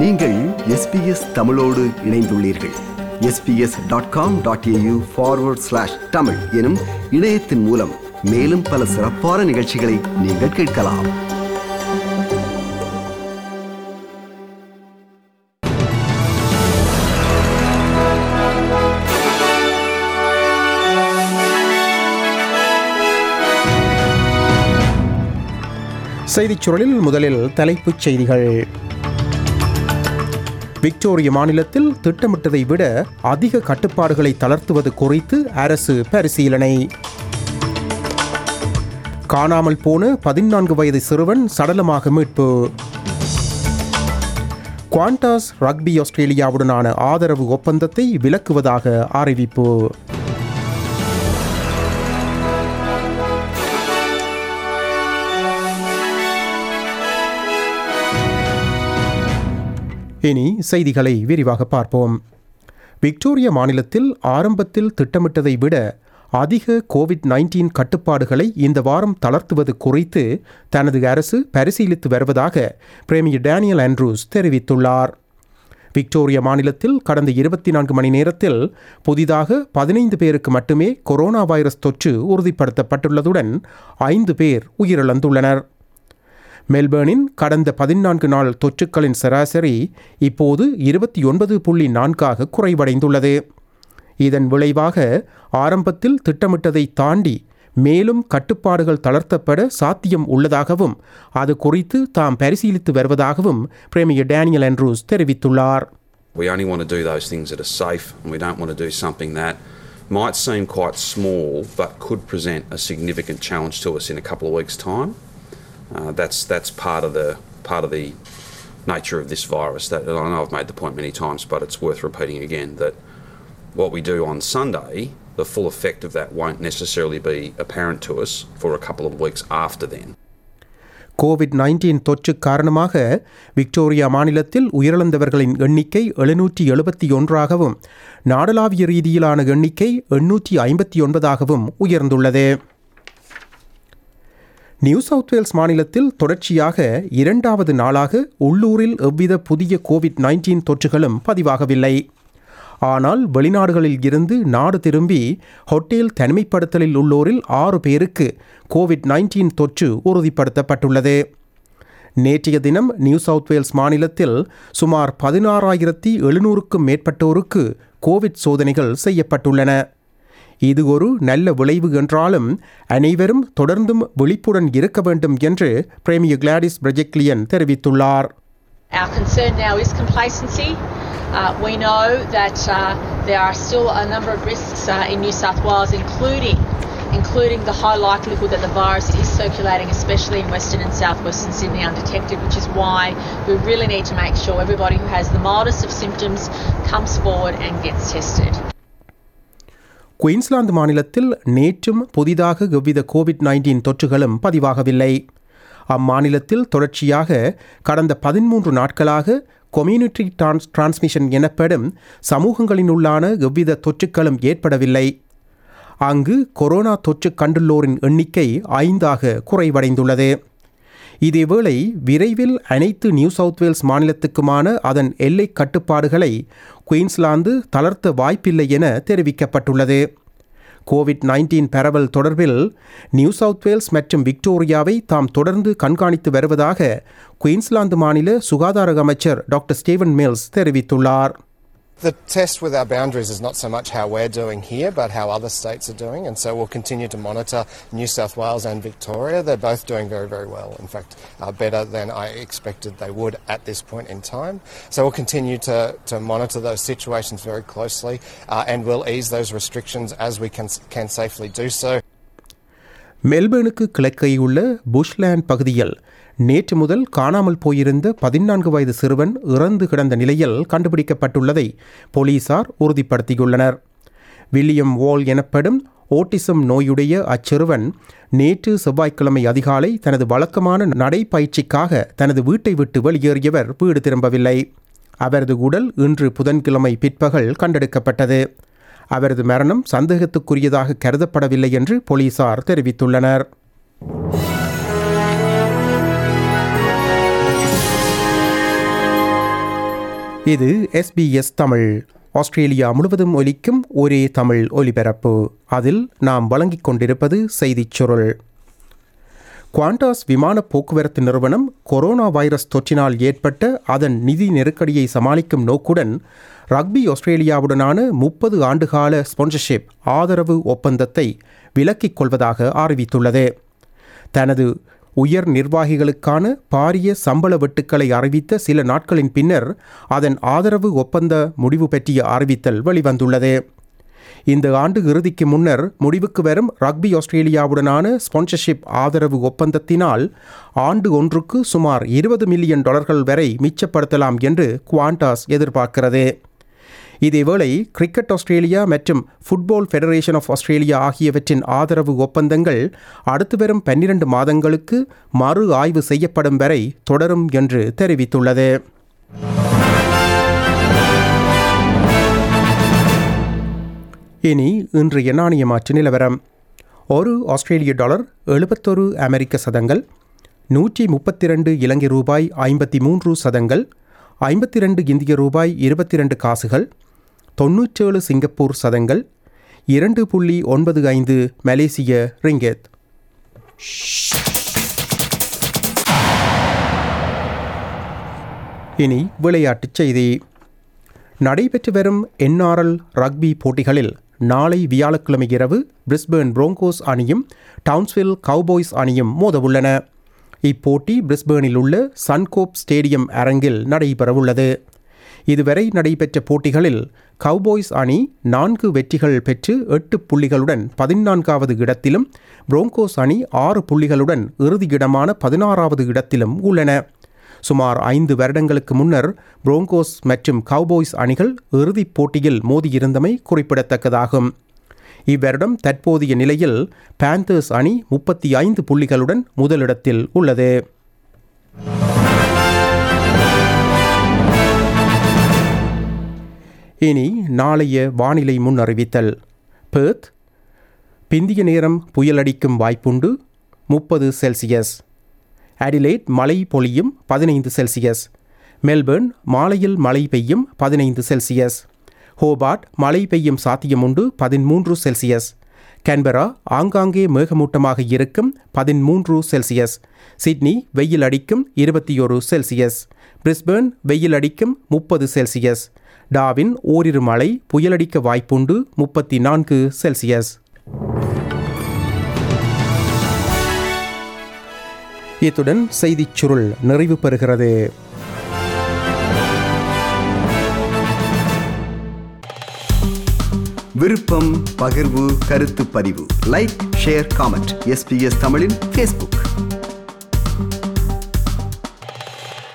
நீங்கள் எஸ்பிஎஸ் தமிழோடு இணைந்துள்ளீர்கள். SBS dot com dot AU forward slash Tamil எனும் இணையத்தின் மூலம் மேலும் பல சிறப்பான நிகழ்ச்சிகளை நீங்கள் கேட்கலாம். செய்திச் சுருளில் முதலில் தலைப்புச் செய்திகள். விக்டோரிய மாநிலத்தில் திட்டமிட்டதை விட அதிக கட்டுப்பாடுகளை தளர்த்துவது குறித்து அரசு பரிசீலனை. காணாமல் போன பதினான்கு வயது சிறுவன் சடலமாக மீட்பு. குவாண்டாஸ் ரக்பி ஆஸ்திரேலியாவுடனான ஆதரவு ஒப்பந்தத்தை விலக்குவதாக அறிவிப்பு. இனி செய்திகளை விரிவாக பார்ப்போம். விக்டோரியா மாநிலத்தில் ஆரம்பத்தில் திட்டமிட்டதை விட அதிக கோவிட் நைன்டீன் கட்டுப்பாடுகளை இந்த வாரம் தளர்த்துவது குறித்து தனது அரசு பரிசீலித்து வருவதாக பிரேமியர் டேனியல் ஆண்ட்ரூஸ் தெரிவித்துள்ளார். விக்டோரியா மாநிலத்தில் கடந்த இருபத்தி நான்கு மணி நேரத்தில் புதிதாக பதினைந்து பேருக்கு மட்டுமே கொரோனா வைரஸ் தொற்று உறுதிப்படுத்தப்பட்டுள்ளதுடன் ஐந்து பேர் உயிரிழந்துள்ளனர். மெல்பேர்னின் கடந்த பதினான்கு நாள் தொற்றுக்களின் சராசரி இப்போது இருபத்தி ஒன்பது புள்ளி நான்காக குறைவடைந்துள்ளது இதன் விளைவாக ஆரம்பத்தில் திட்டமிட்டதை தாண்டி மேலும் கட்டுப்பாடுகள் தளர்த்தப்பட சாத்தியம் உள்ளதாகவும் அது குறித்து தாம் பரிசீலித்து வருவதாகவும் பிரேமியர் டேனியல் ஆண்ட்ரூஸ் தெரிவித்துள்ளார் We only want to do those things that are safe, and we don't want to do something that might seem quite small but could present a significant challenge to us in a couple of weeks' time. Uh, that's that's part of the part of the nature of this virus. That and I know I've made the point many times, but it's worth repeating again that what we do on Sunday, the full effect of that won't necessarily be apparent to us for a couple of weeks after then. COVID nineteen தொற்று காரணமாக Victoria மாநிலத்தில் உயிரிழந்தவர்களின் எண்ணிக்கை எழுநூற்றி எழுபத்தி ஒன்றாகவும் நாடளாவிய ரீதியிலான எண்ணிக்கை எண்ணூற்றி ஐம்பத்தி ஒன்பதாகவும் உயர்ந்துள்ளது நியூ சவுத் வேல்ஸ் மாநிலத்தில் தொடர்ச்சியாக இரண்டாவது நாளாக உள்ளூரில் எவ்வித புதிய கோவிட் நைன்டீன் தொற்றுகளும் பதிவாகவில்லை. ஆனால் வெளிநாடுகளில் இருந்து நாடு திரும்பி ஹோட்டேல் தனிமைப்படுத்தலில் உள்ளோரில் ஆறு பேருக்கு கோவிட் நைன்டீன் தொற்று உறுதிப்படுத்தப்பட்டுள்ளது. நேற்றைய தினம் நியூ சவுத் வேல்ஸ் மாநிலத்தில் சுமார் பதினாறாயிரத்தி எழுநூறுக்கும் மேற்பட்டோருக்கு கோவிட் சோதனைகள் செய்யப்பட்டுள்ளன. இது ஒரு நல்ல விளைவு என்றாலும் அனைவரும் தொடர்ந்தும் விழிப்புடன் இருக்க வேண்டும் என்று பிரேமிய கிளாடிஸ் பிரஜெக்லியன் தெரிவித்துள்ளார் Our concern now is complacency. Uh, we know that uh, there are still a number of risks uh, in New South Wales, including including the high likelihood that the virus is circulating, especially in Western and Southwestern Sydney, undetected. Which is why we really need to make sure everybody who has the mildest of symptoms comes forward and gets tested. Queensland மாநிலத்தில் நேற்றும் புதிதாக எவ்வித Covid nineteen தொற்றுகளும் பதிவாகவில்லை. அம்மாநிலத்தில் தொடர்ச்சியாக கடந்த பதிமூன்று நாட்களாக community trans transmission எனப்படும் சமூகங்களினுள்ளான எவ்வித தொற்றுக்களும் ஏற்படவில்லை. அங்கு கொரோனா தொற்று கண்டுள்ளோரின் எண்ணிக்கை ஐந்தாக குறைவடைந்துள்ளது. இதேவேளை விரைவில் அனைத்து நியூ சவுத் வேல்ஸ் மாநிலத்துக்குமான அதன் எல்லை கட்டுப்பாடுகளை குயின்ஸ்லாந்து தளர்த்த வாய்ப்பில்லை என தெரிவிக்கப்பட்டுள்ளது. கோவிட் நைன்டீன் பரவல் தொடர்பில் நியூ சவுத் வேல்ஸ் மற்றும் விக்டோரியாவை தாம் தொடர்ந்து கண்காணித்து வருவதாக குயின்ஸ்லாந்து மாநில சுகாதார அமைச்சர் டாக்டர் ஸ்டீவன் மில்ஸ் தெரிவித்துள்ளார். The test with our boundaries is not so much how we're doing here, but how other states are doing. And so we'll continue to monitor New South Wales and Victoria. They're both doing very, very well. In fact, uh, better than I expected they would at this point in time. So we'll continue to, to monitor those situations very closely uh, and we'll ease those restrictions as we can, can safely do so. மெல்பேர்னுக்கு கிழக்கையுள்ள bushland பகுதியில் நேற்று முதல் காணாமல் போயிருந்த பதினான்கு வயது சிறுவன் இறந்து கிடந்த நிலையில் கண்டுபிடிக்கப்பட்டுள்ளதை போலீசார் உறுதிப்படுத்தியுள்ளனர். வில்லியம் வால் எனப்படும் ஓட்டிசம் நோயுடைய அச்சிறுவன் நேற்று செவ்வாய்க்கிழமை அதிகாலை தனது வழக்கமான நடைப்பயிற்சிக்காக தனது வீட்டை விட்டு வெளியேறியவர் வீடு திரும்பவில்லை. அவரது உடல் இன்று புதன்கிழமை பிற்பகல் கண்டெடுக்கப்பட்டது. அவரது மரணம் சந்தேகத்துக்குரியதாக கருதப்படவில்லை என்று போலீசார் தெரிவித்துள்ளனர். இது எஸ்பிஎஸ் தமிழ். ஆஸ்திரேலியா முழுவதும் ஒலிக்கும் ஒரே தமிழ் ஒலிபரப்பு. அதில் நாம் வழங்கிக் கொண்டிருப்பது செய்திச் சுருள். குவாண்டாஸ் விமான போக்குவரத்து நிறுவனம் கொரோனா வைரஸ் தொற்றினால் ஏற்பட்ட அதன் நிதி நெருக்கடியை சமாளிக்கும் நோக்குடன் ரக்பி ஆஸ்திரேலியாவுடனான முப்பது ஆண்டுகால ஸ்பான்சர்ஷிப் ஆதரவு ஒப்பந்தத்தை விலக்கிக் கொள்வதாக அறிவித்துள்ளது. தனது உயர் நிர்வாகிகளுக்கான பாரிய சம்பள வெட்டுக்களை அறிவித்த சில நாட்களின் பின்னர் அதன் ஆதரவு ஒப்பந்த முடிவு பற்றிய அறிவித்தல் வெளிவந்துள்ளது. இந்த ஆண்டு இறுதிக்கு முன்னர் முடிவுக்கு வரும் ரக்பி ஆஸ்திரேலியாவுடனான ஸ்பான்சர்ஷிப் ஆதரவு ஒப்பந்தத்தினால் ஆண்டு ஒன்றுக்கு சுமார் இருபது மில்லியன் டாலர்கள் வரை மிச்சப்படுத்தலாம் என்று குவாண்டாஸ் எதிர்பார்க்கிறது. இதேவேளை கிரிக்கெட் ஆஸ்திரேலியா மற்றும் ஃபுட்பால் ஃபெடரேஷன் ஆஃப் ஆஸ்திரேலியா ஆகியவற்றின் ஆதரவு ஒப்பந்தங்கள் அடுத்து வரும் பன்னிரண்டு மாதங்களுக்கு மறு ஆய்வு செய்யப்படும் வரை தொடரும் என்று தெரிவித்துள்ளது. இனி இன்றைய நாணய மாற்று நிலவரம். ஒரு ஆஸ்திரேலிய டாலர் எழுபத்தொரு அமெரிக்க சதங்கள் நூற்றி முப்பத்தி ரெண்டு இலங்கை ரூபாய் ஐம்பத்தி மூன்று சதங்கள் ஐம்பத்தி ரெண்டு இந்திய ரூபாய் இருபத்தி ரெண்டு காசுகள் தொன்னூற்றேழு சிங்கப்பூர் சதங்கள் இரண்டு புள்ளி ஒன்பது ஐந்து மலேசிய ரிங்கெத். இனி விளையாட்டுச் செய்தி. நடைபெற்று வரும் என்ஆர்எல் ரக்பி போட்டிகளில் நாளை வியாழக்கிழமை இரவு பிரிஸ்பேர்ன் புரோங்கோஸ் அணியும் டவுன்ஸ்வில் கவுபாய்ஸ் அணியும் மோதவுள்ளன. இப்போட்டி பிரிஸ்பேர்னில் உள்ள சன்கோப் ஸ்டேடியம் அரங்கில் நடைபெறவுள்ளது. இதுவரை நடைபெற்ற போட்டிகளில் கவுபாய்ஸ் அணி நான்கு வெற்றிகள் பெற்று எட்டு புள்ளிகளுடன் பதினான்காவது இடத்திலும் புரோங்கோஸ் அணி ஆறு புள்ளிகளுடன் இறுதி இடமான பதினாறாவது இடத்திலும் உள்ளன. சுமார் ஐந்து வருடங்களுக்கு முன்னர் புரோங்கோஸ் மற்றும் கவ்பாய்ஸ் அணிகள் இறுதிப் போட்டியில் மோதியிருந்தமை குறிப்பிடத்தக்கதாகும். இவ்வருடம் தற்போதைய நிலையில் பேந்தர்ஸ் அணி முப்பத்தி ஐந்து புள்ளிகளுடன் முதலிடத்தில் உள்ளது. இனி நாளைய வானிலை முன் அறிவித்தல் பேர்த் பிந்திய நேரம் புயலடிக்கும் வாய்ப்புண்டு முப்பது செல்சியஸ் அடிலைட் மழை பொழியும் பதினைந்து செல்சியஸ். மெல்பர்ன் மாலையில் மழை பெய்யும் பதினைந்து செல்சியஸ். ஹோபார்ட் மழை பெய்யும் சாத்தியமுண்டு பதிமூன்று செல்சியஸ். கேன்பரா ஆங்காங்கே மேகமூட்டமாக இருக்கும் பதிமூன்று செல்சியஸ். சிட்னி வெயில் அடிக்கும் இருபத்தி ஒரு செல்சியஸ். பிரிஸ்பர்ன் வெயில் அடிக்கும் முப்பது செல்சியஸ். டாவின் ஓரிரு மழை புயலடிக்க வாய்ப்புண்டு முப்பத்தி நான்கு செல்சியஸ். இத்துடன் செய்திச் சுருள் நிறைவு பெறுகிறது. விருப்பம் பகிர்வு கருத்து பதிவு. லைக் ஷேர் காமெண்ட் எஸ்பிஎஸ் தமிழின் ஃபேஸ்புக்